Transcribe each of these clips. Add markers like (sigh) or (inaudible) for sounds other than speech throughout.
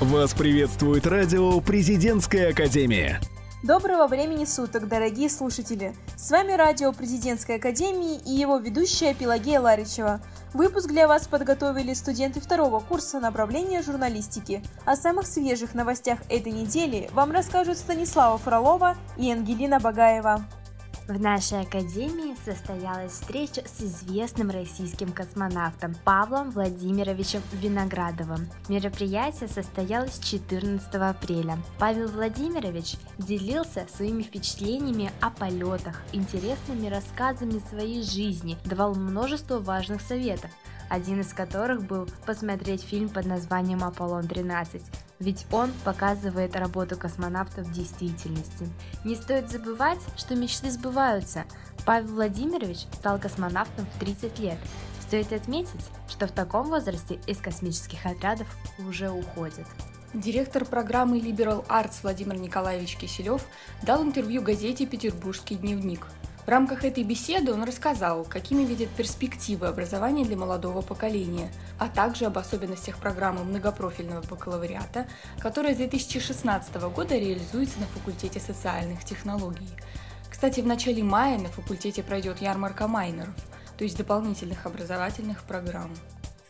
Вас приветствует радио «Президентская академия». Доброго времени суток, дорогие слушатели! С вами радио Президентской Академии и его ведущая Пелагея Ларичева. Выпуск для вас подготовили студенты второго курса направления журналистики. О самых свежих новостях этой недели вам расскажут Станислава Фролова и Ангелина Багаева. В нашей академии состоялась встреча с известным российским космонавтом Павлом Владимировичем Виноградовым. Мероприятие состоялось 14 апреля. Павел Владимирович делился своими впечатлениями о полетах, интересными рассказами своей жизни, давал множество важных советов один из которых был посмотреть фильм под названием «Аполлон-13», ведь он показывает работу космонавтов в действительности. Не стоит забывать, что мечты сбываются. Павел Владимирович стал космонавтом в 30 лет. Стоит отметить, что в таком возрасте из космических отрядов уже уходят. Директор программы Liberal Arts Владимир Николаевич Киселев дал интервью газете «Петербургский дневник». В рамках этой беседы он рассказал, какими видят перспективы образования для молодого поколения, а также об особенностях программы многопрофильного бакалавриата, которая с 2016 года реализуется на факультете социальных технологий. Кстати, в начале мая на факультете пройдет ярмарка майнеров, то есть дополнительных образовательных программ.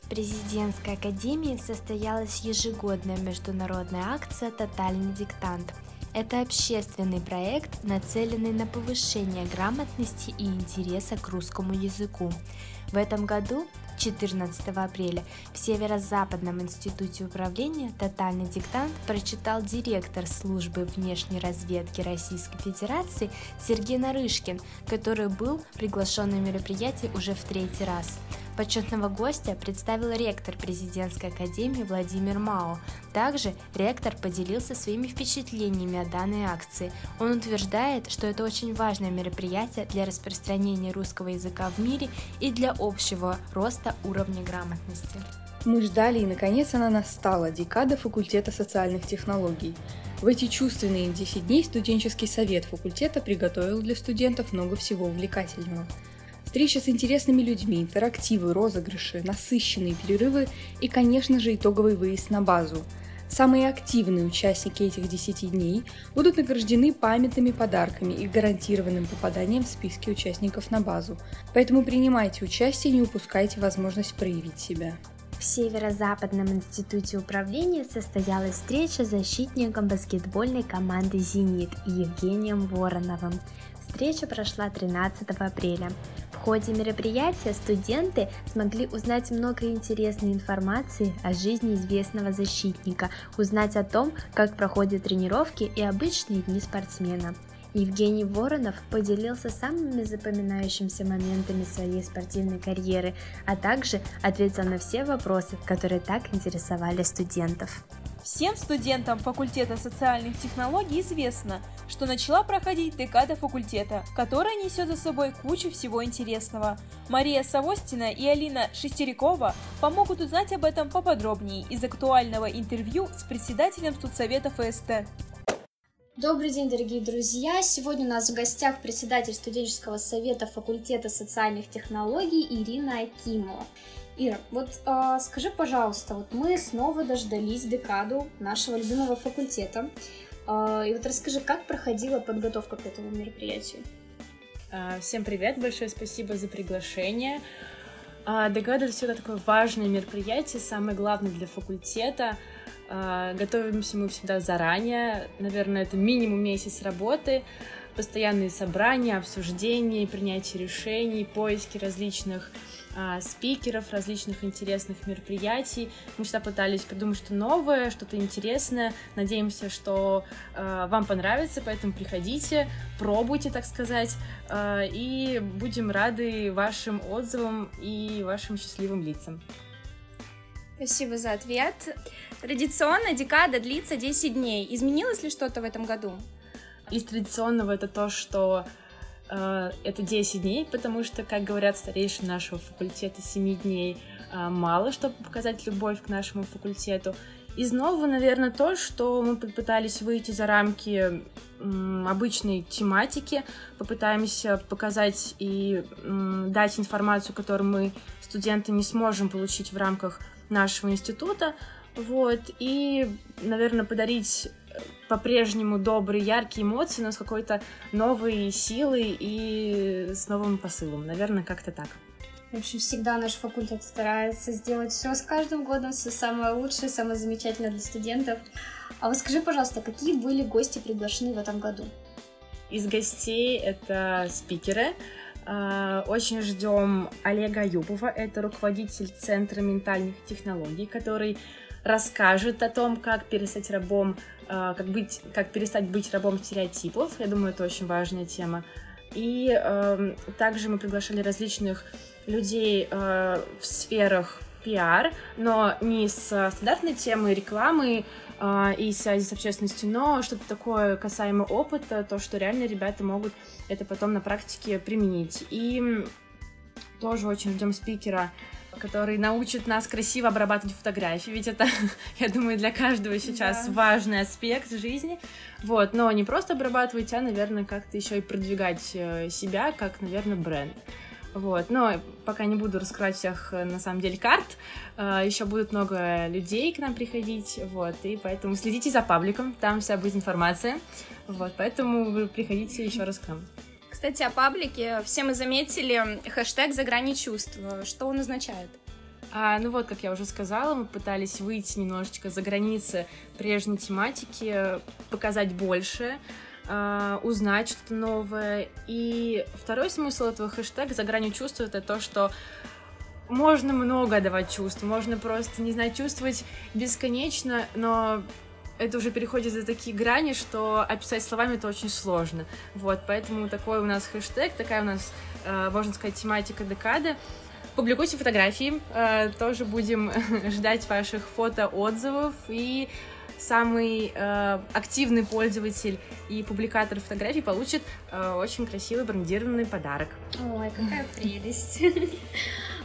В президентской академии состоялась ежегодная международная акция «Тотальный диктант», это общественный проект, нацеленный на повышение грамотности и интереса к русскому языку. В этом году 14 апреля в Северо-Западном институте управления «Тотальный диктант» прочитал директор службы внешней разведки Российской Федерации Сергей Нарышкин, который был приглашен на мероприятие уже в третий раз. Почетного гостя представил ректор президентской академии Владимир Мао. Также ректор поделился своими впечатлениями о данной акции. Он утверждает, что это очень важное мероприятие для распространения русского языка в мире и для общего роста уровня грамотности. Мы ждали, и наконец она настала, декада факультета социальных технологий. В эти чувственные 10 дней студенческий совет факультета приготовил для студентов много всего увлекательного – Встреча с интересными людьми, интерактивы, розыгрыши, насыщенные перерывы и, конечно же, итоговый выезд на базу. Самые активные участники этих 10 дней будут награждены памятными подарками и гарантированным попаданием в списки участников на базу. Поэтому принимайте участие и не упускайте возможность проявить себя. В Северо-Западном институте управления состоялась встреча с защитником баскетбольной команды «Зенит» Евгением Вороновым. Встреча прошла 13 апреля. Ходе мероприятия студенты смогли узнать много интересной информации о жизни известного защитника, узнать о том, как проходят тренировки и обычные дни спортсмена. Евгений Воронов поделился самыми запоминающимися моментами своей спортивной карьеры, а также ответил на все вопросы, которые так интересовали студентов. Всем студентам факультета социальных технологий известно, что начала проходить декада факультета, которая несет за собой кучу всего интересного. Мария Савостина и Алина Шестерякова помогут узнать об этом поподробнее из актуального интервью с председателем студсовета ФСТ. Добрый день, дорогие друзья! Сегодня у нас в гостях председатель студенческого совета факультета социальных технологий Ирина Акимова. Ира, вот э, скажи, пожалуйста, вот мы снова дождались декаду нашего любимого факультета. Э, и вот расскажи, как проходила подготовка к этому мероприятию? Всем привет, большое спасибо за приглашение. Декада — это всегда такое важное мероприятие, самое главное для факультета. Готовимся мы всегда заранее, наверное, это минимум месяц работы, постоянные собрания, обсуждения, принятие решений, поиски различных а, спикеров, различных интересных мероприятий. Мы всегда пытались придумать что-то новое, что-то интересное. Надеемся, что э, вам понравится, поэтому приходите, пробуйте, так сказать, э, и будем рады вашим отзывам и вашим счастливым лицам. Спасибо за ответ. Традиционно декада длится 10 дней. Изменилось ли что-то в этом году? Из традиционного это то, что э, это 10 дней, потому что, как говорят старейшины нашего факультета, 7 дней э, мало, чтобы показать любовь к нашему факультету. Из нового, наверное, то, что мы попытались выйти за рамки обычной тематики, попытаемся показать и дать информацию, которую мы, студенты, не сможем получить в рамках нашего института, Вот, и, наверное, подарить по-прежнему добрые, яркие эмоции, но с какой-то новой силой и с новым посылом. Наверное, как-то так. В общем, всегда наш факультет старается сделать все с каждым годом, все самое лучшее, самое замечательное для студентов. А вот скажи, пожалуйста, какие были гости приглашены в этом году? Из гостей это спикеры. А, очень ждем Олега Юбова, это руководитель Центра ментальных технологий, который расскажет о том, как перестать рабом, а, как, быть, как перестать быть рабом стереотипов. Я думаю, это очень важная тема. И э, также мы приглашали различных людей э, в сферах пиар, но не с стандартной темой рекламы э, и связи с общественностью, но что-то такое касаемо опыта, то, что реально ребята могут это потом на практике применить. И тоже очень ждем спикера, который научит нас красиво обрабатывать фотографии, ведь это, (laughs) я думаю, для каждого сейчас да. важный аспект жизни. Вот, но не просто обрабатывать, а, наверное, как-то еще и продвигать э, себя, как, наверное, бренд. Вот, но пока не буду раскрывать всех, э, на самом деле, карт. Э, Еще будет много людей к нам приходить, вот, и поэтому следите за пабликом, там вся будет информация, вот, поэтому вы приходите еще раз к нам. Кстати, о паблике. Все мы заметили хэштег «За грани чувств». Что он означает? А, ну вот, как я уже сказала, мы пытались выйти немножечко за границы прежней тематики, показать больше, э, узнать что-то новое. И второй смысл этого хэштега «За гранью чувств» — это то, что можно много давать чувств, можно просто, не знаю, чувствовать бесконечно, но это уже переходит за такие грани, что описать словами это очень сложно. Вот, поэтому такой у нас хэштег, такая у нас, э, можно сказать, тематика декады. Публикуйте фотографии, э, тоже будем (laughs) ждать ваших фото-отзывов и самый э, активный пользователь и публикатор фотографий получит э, очень красивый брендированный подарок. Ой, какая прелесть! (laughs)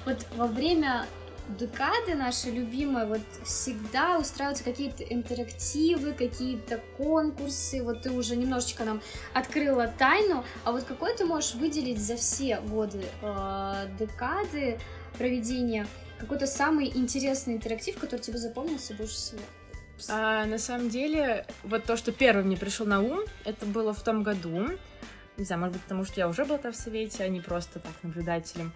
Вот во время декады наши любимые, вот всегда устраиваются какие-то интерактивы, какие-то конкурсы. Вот ты уже немножечко нам открыла тайну, а вот какой ты можешь выделить за все годы э, декады проведения какой-то самый интересный интерактив, который тебе запомнился больше всего? А, на самом деле, вот то, что первым мне пришло на ум, это было в том году. Не знаю, может быть, потому что я уже была там в совете, а не просто так наблюдателем.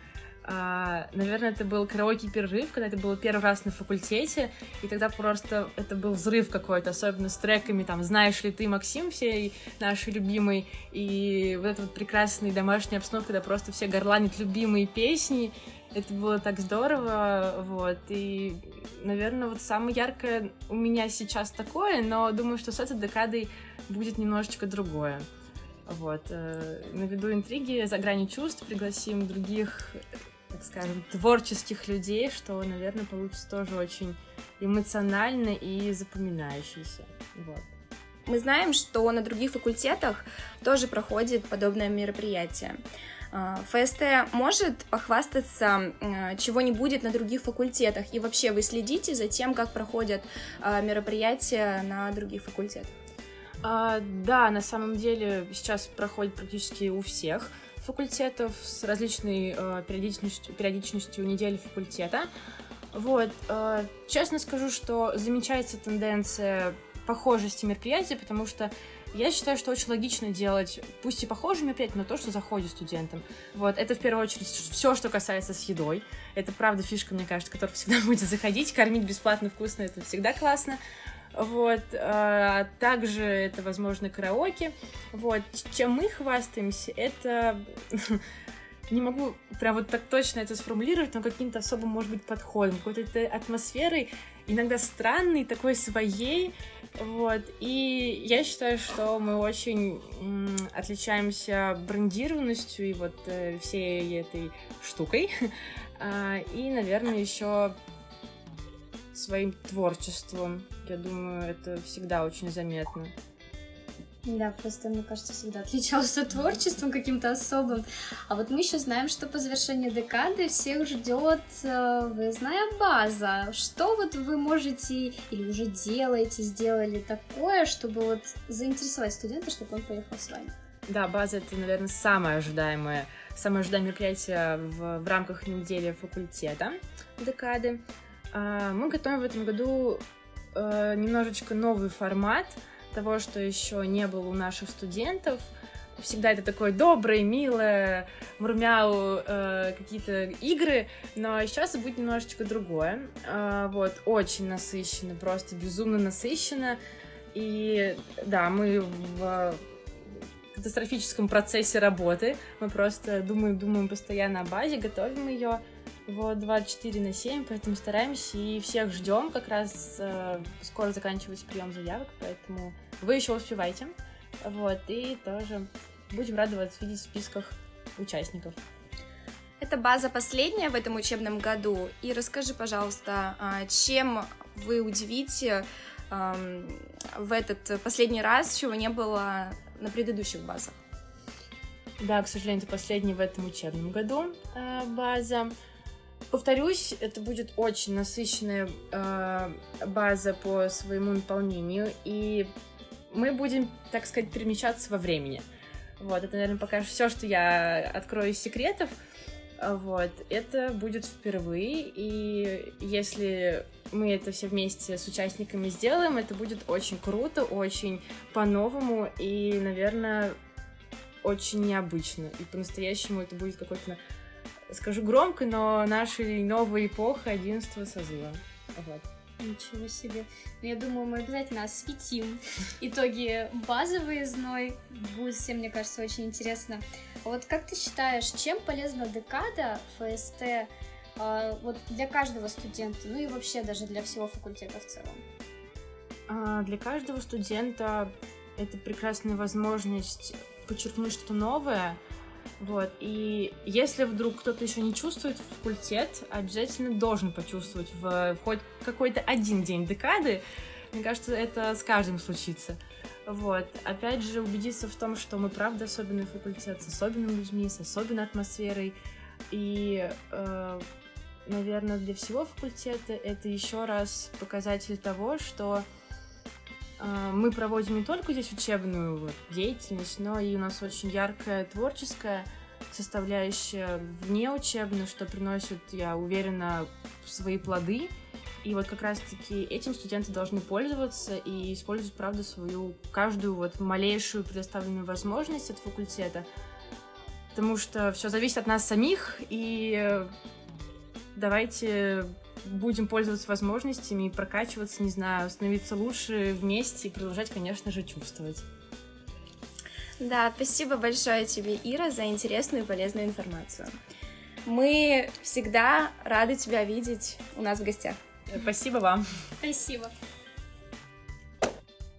А, наверное, это был караоке-перерыв, когда это было первый раз на факультете, и тогда просто это был взрыв какой-то, особенно с треками, там, «Знаешь ли ты, Максим», все наши любимые, и вот эта вот прекрасная домашняя обстановка, когда просто все горланят любимые песни, это было так здорово, вот, и, наверное, вот самое яркое у меня сейчас такое, но думаю, что с этой декадой будет немножечко другое. Вот, э, наведу интриги, за грани чувств пригласим других, так скажем, творческих людей, что, наверное, получится тоже очень эмоционально и запоминающийся. Вот. Мы знаем, что на других факультетах тоже проходит подобное мероприятие. А, ФСТ может похвастаться, а, чего не будет на других факультетах? И вообще вы следите за тем, как проходят а, мероприятия на других факультетах? А, да, на самом деле сейчас проходит практически у всех факультетов с различной э, периодичностью, периодичностью недели факультета. Вот, э, честно скажу, что замечается тенденция похожести мероприятий, потому что я считаю, что очень логично делать, пусть и похожие мероприятия, но то, что заходит студентам. Вот, это в первую очередь все, что касается с едой. Это, правда, фишка, мне кажется, которая всегда (laughs) будет заходить. Кормить бесплатно, вкусно, это всегда классно. Вот, а, также это, возможно, караоке. Вот, чем мы хвастаемся, это (laughs) не могу прям вот так точно это сформулировать, но каким-то особым, может быть, подходом, какой-то атмосферой, иногда странной, такой своей, вот, и я считаю, что мы очень отличаемся брендированностью и вот э, всей этой штукой, (laughs) а, и, наверное, еще своим творчеством, я думаю, это всегда очень заметно. Да, просто, мне кажется, всегда отличался творчеством каким-то особым. А вот мы еще знаем, что по завершении декады всех ждет э, выездная база. Что вот вы можете или уже делаете, сделали такое, чтобы вот заинтересовать студента, чтобы он поехал с вами? Да, база это, наверное, самое ожидаемое, самое ожидаемое мероприятие в, в рамках недели факультета декады. А, мы готовим в этом году э, немножечко новый формат того, что еще не было у наших студентов. Всегда это такое доброе, милое, мурмяу, э, какие-то игры, но сейчас будет немножечко другое. Э, вот, очень насыщенно, просто безумно насыщенно. И да, мы в катастрофическом процессе работы. Мы просто думаем, думаем постоянно о базе, готовим ее вот 24 на 7, поэтому стараемся и всех ждем. Как раз э, скоро заканчивается прием заявок, поэтому вы еще успевайте. Вот, и тоже будем рады вас видеть в списках участников. Это база последняя в этом учебном году. И расскажи, пожалуйста, а, чем вы удивите в этот последний раз, чего не было на предыдущих базах? Да, к сожалению, это последний в этом учебном году э, база. Повторюсь, это будет очень насыщенная э, база по своему наполнению, и мы будем, так сказать, перемещаться во времени. Вот, это, наверное, пока все, что я открою из секретов. Вот, это будет впервые, и если мы это все вместе с участниками сделаем, это будет очень круто, очень по-новому и, наверное, очень необычно. И по-настоящему это будет какой-то, скажу громко, но нашей новой эпохи 11 созыва. Вот. Ничего себе. Ну, я думаю, мы обязательно осветим итоги базы выездной. Будет всем, мне кажется, очень интересно. А вот как ты считаешь, чем полезна декада ФСТ а, вот для каждого студента, ну и вообще даже для всего факультета в целом? А, для каждого студента это прекрасная возможность подчеркнуть что-то новое, вот, и если вдруг кто-то еще не чувствует факультет, обязательно должен почувствовать в, хоть какой-то один день декады. Мне кажется, это с каждым случится. Вот. Опять же, убедиться в том, что мы правда особенный факультет с особенными людьми, с особенной атмосферой. И, э, наверное, для всего факультета это еще раз показатель того, что мы проводим не только здесь учебную вот, деятельность, но и у нас очень яркая творческая составляющая вне учебной, что приносит, я уверена, свои плоды. И вот как раз-таки этим студенты должны пользоваться и использовать, правда, свою каждую вот малейшую предоставленную возможность от факультета. Потому что все зависит от нас самих, и давайте будем пользоваться возможностями и прокачиваться, не знаю, становиться лучше вместе и продолжать, конечно же, чувствовать. Да, спасибо большое тебе, Ира, за интересную и полезную информацию. Мы всегда рады тебя видеть у нас в гостях. Спасибо вам. Спасибо.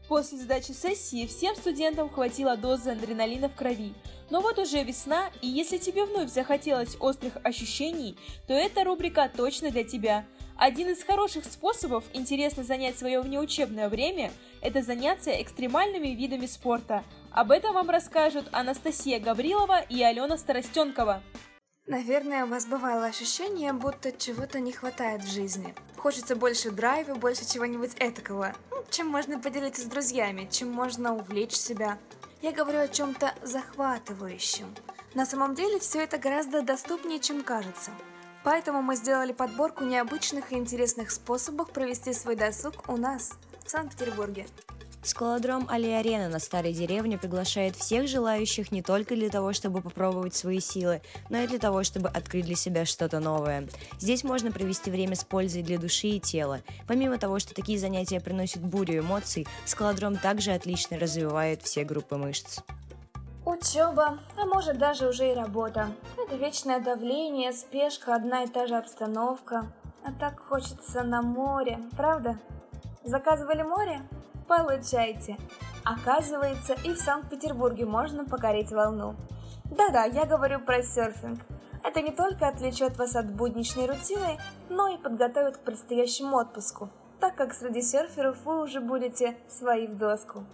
После сдачи сессии всем студентам хватило дозы адреналина в крови. Но вот уже весна, и если тебе вновь захотелось острых ощущений, то эта рубрика точно для тебя – один из хороших способов интересно занять свое внеучебное время – это заняться экстремальными видами спорта. Об этом вам расскажут Анастасия Гаврилова и Алена Старостенкова. Наверное, у вас бывало ощущение, будто чего-то не хватает в жизни. Хочется больше драйва, больше чего-нибудь этакого. Ну, чем можно поделиться с друзьями, чем можно увлечь себя. Я говорю о чем-то захватывающем. На самом деле все это гораздо доступнее, чем кажется. Поэтому мы сделали подборку необычных и интересных способов провести свой досуг у нас, в Санкт-Петербурге. Скалодром Али-Арена на Старой Деревне приглашает всех желающих не только для того, чтобы попробовать свои силы, но и для того, чтобы открыть для себя что-то новое. Здесь можно провести время с пользой для души и тела. Помимо того, что такие занятия приносят бурю эмоций, скалодром также отлично развивает все группы мышц. Учеба, а может даже уже и работа. Это вечное давление, спешка, одна и та же обстановка. А так хочется на море, правда? Заказывали море? Получайте. Оказывается, и в Санкт-Петербурге можно покорить волну. Да-да, я говорю про серфинг. Это не только отвлечет вас от будничной рутины, но и подготовит к предстоящему отпуску, так как среди серферов вы уже будете свои в доску.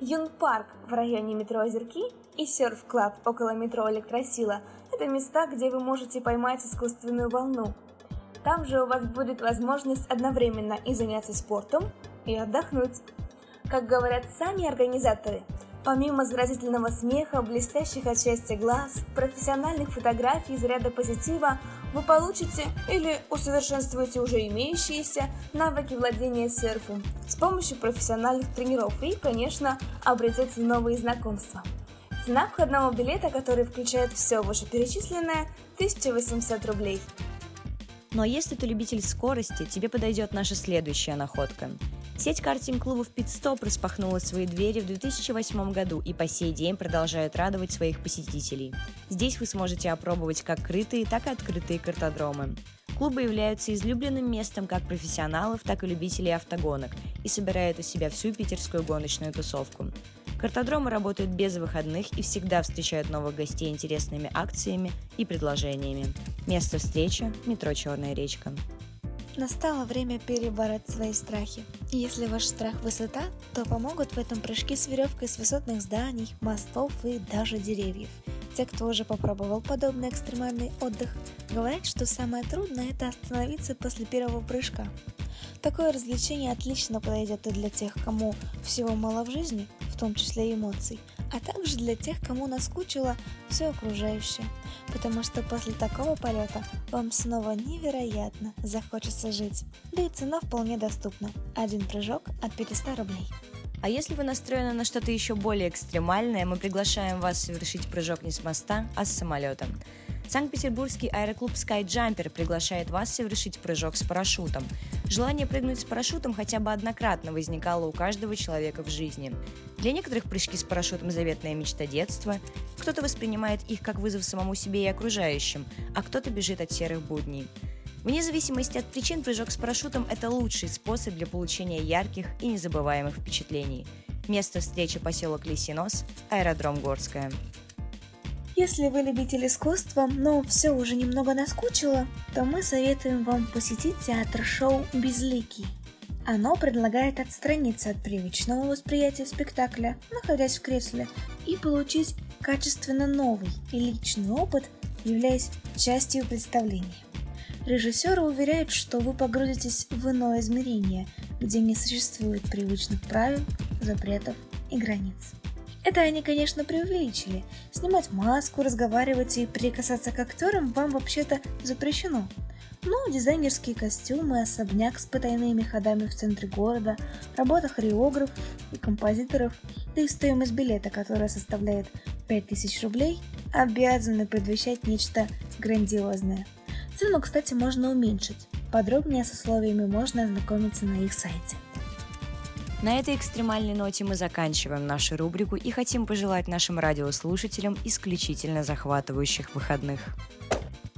Юн-парк в районе метро Озерки и серф-клаб около метро Электросила – это места, где вы можете поймать искусственную волну. Там же у вас будет возможность одновременно и заняться спортом, и отдохнуть. Как говорят сами организаторы, помимо заразительного смеха, блестящих от счастья глаз, профессиональных фотографий из ряда позитива, вы получите или усовершенствуете уже имеющиеся навыки владения серфом с помощью профессиональных тренеров и, конечно, обретете новые знакомства. Цена входного билета, который включает все вышеперечисленное, 1800 рублей. А если ты любитель скорости, тебе подойдет наша следующая находка. Сеть картинг-клубов «Питстоп» распахнула свои двери в 2008 году и по сей день продолжает радовать своих посетителей. Здесь вы сможете опробовать как крытые, так и открытые картодромы. Клубы являются излюбленным местом как профессионалов, так и любителей автогонок и собирают у себя всю питерскую гоночную тусовку. Картодромы работают без выходных и всегда встречают новых гостей интересными акциями и предложениями. Место встречи – метро «Черная речка». Настало время перебороть свои страхи. Если ваш страх высота, то помогут в этом прыжки с веревкой с высотных зданий, мостов и даже деревьев. Те, кто уже попробовал подобный экстремальный отдых, говорят, что самое трудное – это остановиться после первого прыжка. Такое развлечение отлично подойдет и для тех, кому всего мало в жизни, том числе эмоций, а также для тех, кому наскучило все окружающее, потому что после такого полета вам снова невероятно захочется жить. Да и цена вполне доступна. Один прыжок от 500 рублей. А если вы настроены на что-то еще более экстремальное, мы приглашаем вас совершить прыжок не с моста, а с самолета. Санкт-Петербургский аэроклуб Skyjumper приглашает вас совершить прыжок с парашютом. Желание прыгнуть с парашютом хотя бы однократно возникало у каждого человека в жизни. Для некоторых прыжки с парашютом – заветная мечта детства, кто-то воспринимает их как вызов самому себе и окружающим, а кто-то бежит от серых будней. Вне зависимости от причин, прыжок с парашютом – это лучший способ для получения ярких и незабываемых впечатлений. Место встречи – поселок Лисинос, аэродром Горская. Если вы любитель искусства, но все уже немного наскучило, то мы советуем вам посетить театр-шоу «Безликий». Оно предлагает отстраниться от привычного восприятия спектакля, находясь в кресле, и получить качественно новый и личный опыт, являясь частью представления. Режиссеры уверяют, что вы погрузитесь в иное измерение, где не существует привычных правил, запретов и границ. Это они, конечно, преувеличили. Снимать маску, разговаривать и прикасаться к актерам вам вообще-то запрещено. Но дизайнерские костюмы, особняк с потайными ходами в центре города, работа хореографов и композиторов, да и стоимость билета, которая составляет 5000 рублей, обязаны предвещать нечто грандиозное. Цену, кстати, можно уменьшить. Подробнее с условиями можно ознакомиться на их сайте. На этой экстремальной ноте мы заканчиваем нашу рубрику и хотим пожелать нашим радиослушателям исключительно захватывающих выходных.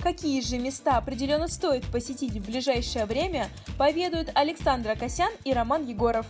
Какие же места определенно стоит посетить в ближайшее время, поведают Александр Акосян и Роман Егоров.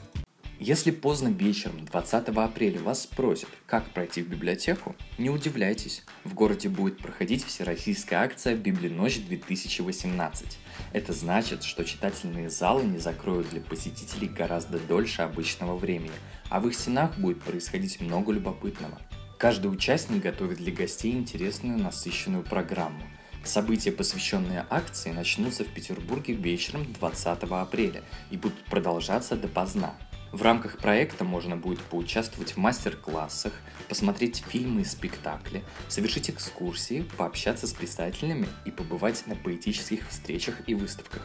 Если поздно вечером 20 апреля вас спросят, как пройти в библиотеку, не удивляйтесь. В городе будет проходить всероссийская акция «Библиночь 2018». Это значит, что читательные залы не закроют для посетителей гораздо дольше обычного времени, а в их стенах будет происходить много любопытного. Каждый участник готовит для гостей интересную насыщенную программу. События, посвященные акции, начнутся в Петербурге вечером 20 апреля и будут продолжаться допоздна. В рамках проекта можно будет поучаствовать в мастер-классах, посмотреть фильмы и спектакли, совершить экскурсии, пообщаться с писателями и побывать на поэтических встречах и выставках.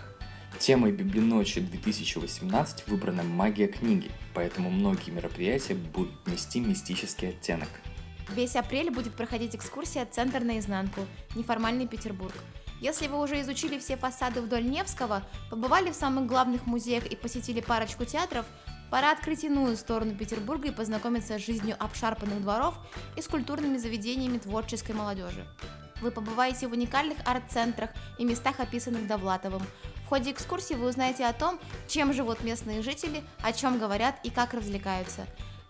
Темой Библиночи 2018 выбрана магия книги, поэтому многие мероприятия будут нести мистический оттенок. Весь апрель будет проходить экскурсия «Центр наизнанку. Неформальный Петербург». Если вы уже изучили все фасады вдоль Невского, побывали в самых главных музеях и посетили парочку театров, Пора открыть иную сторону Петербурга и познакомиться с жизнью обшарпанных дворов и с культурными заведениями творческой молодежи. Вы побываете в уникальных арт-центрах и местах, описанных Довлатовым. В ходе экскурсии вы узнаете о том, чем живут местные жители, о чем говорят и как развлекаются.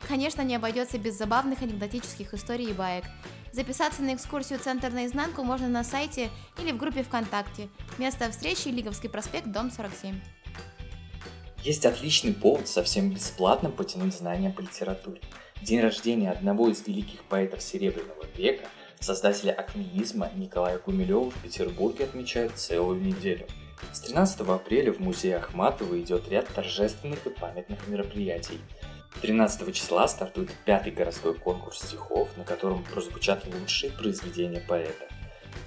Конечно, не обойдется без забавных анекдотических историй и баек. Записаться на экскурсию «Центр наизнанку» можно на сайте или в группе ВКонтакте. Место встречи – Лиговский проспект, дом 47. Есть отличный повод совсем бесплатно потянуть знания по литературе. День рождения одного из великих поэтов Серебряного века, создателя акмеизма Николая Гумилева в Петербурге отмечают целую неделю. С 13 апреля в музее Ахматова идет ряд торжественных и памятных мероприятий. 13 числа стартует пятый городской конкурс стихов, на котором прозвучат лучшие произведения поэта.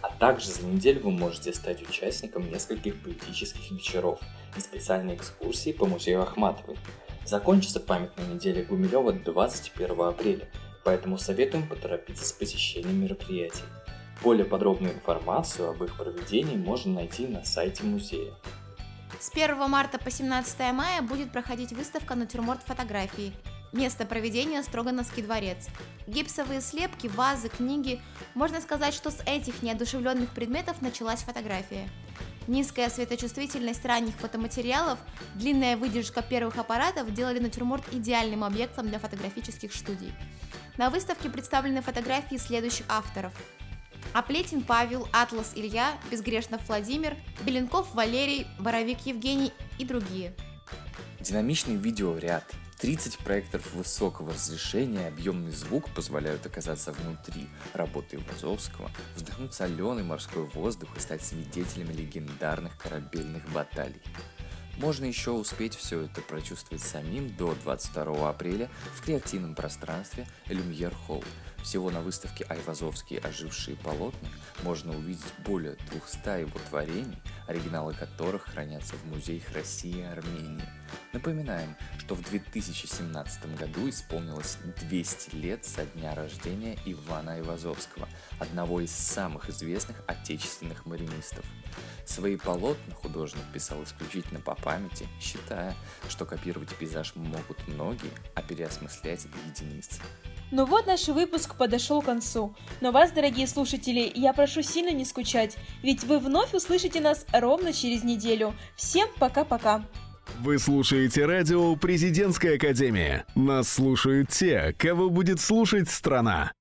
А также за неделю вы можете стать участником нескольких поэтических вечеров и специальной экскурсии по музею Ахматовой. Закончится памятная неделя Гумилева 21 апреля, поэтому советуем поторопиться с посещением мероприятий. Более подробную информацию об их проведении можно найти на сайте музея. С 1 марта по 17 мая будет проходить выставка «Натюрморт фотографии». Место проведения – Строгановский дворец. Гипсовые слепки, вазы, книги. Можно сказать, что с этих неодушевленных предметов началась фотография. Низкая светочувствительность ранних фотоматериалов, длинная выдержка первых аппаратов делали натюрморт идеальным объектом для фотографических студий. На выставке представлены фотографии следующих авторов. Аплетин Павел, Атлас Илья, Безгрешнов Владимир, Беленков Валерий, Боровик Евгений и другие. Динамичный видеоряд, 30 проекторов высокого разрешения и объемный звук позволяют оказаться внутри работы Вазовского, вздохнуть соленый морской воздух и стать свидетелями легендарных корабельных баталий. Можно еще успеть все это прочувствовать самим до 22 апреля в креативном пространстве Люмьер Холл. Всего на выставке Айвазовские ожившие полотна можно увидеть более 200 его творений, оригиналы которых хранятся в музеях России и Армении. Напоминаем, что в 2017 году исполнилось 200 лет со дня рождения Ивана Айвазовского, одного из самых известных отечественных маринистов. Свои полотна художник писал исключительно по памяти, считая, что копировать пейзаж могут многие, а переосмыслять единицы. Ну вот наш выпуск подошел к концу. Но вас, дорогие слушатели, я прошу сильно не скучать, ведь вы вновь услышите нас ровно через неделю. Всем пока-пока. Вы слушаете радио «Президентская академия». Нас слушают те, кого будет слушать страна.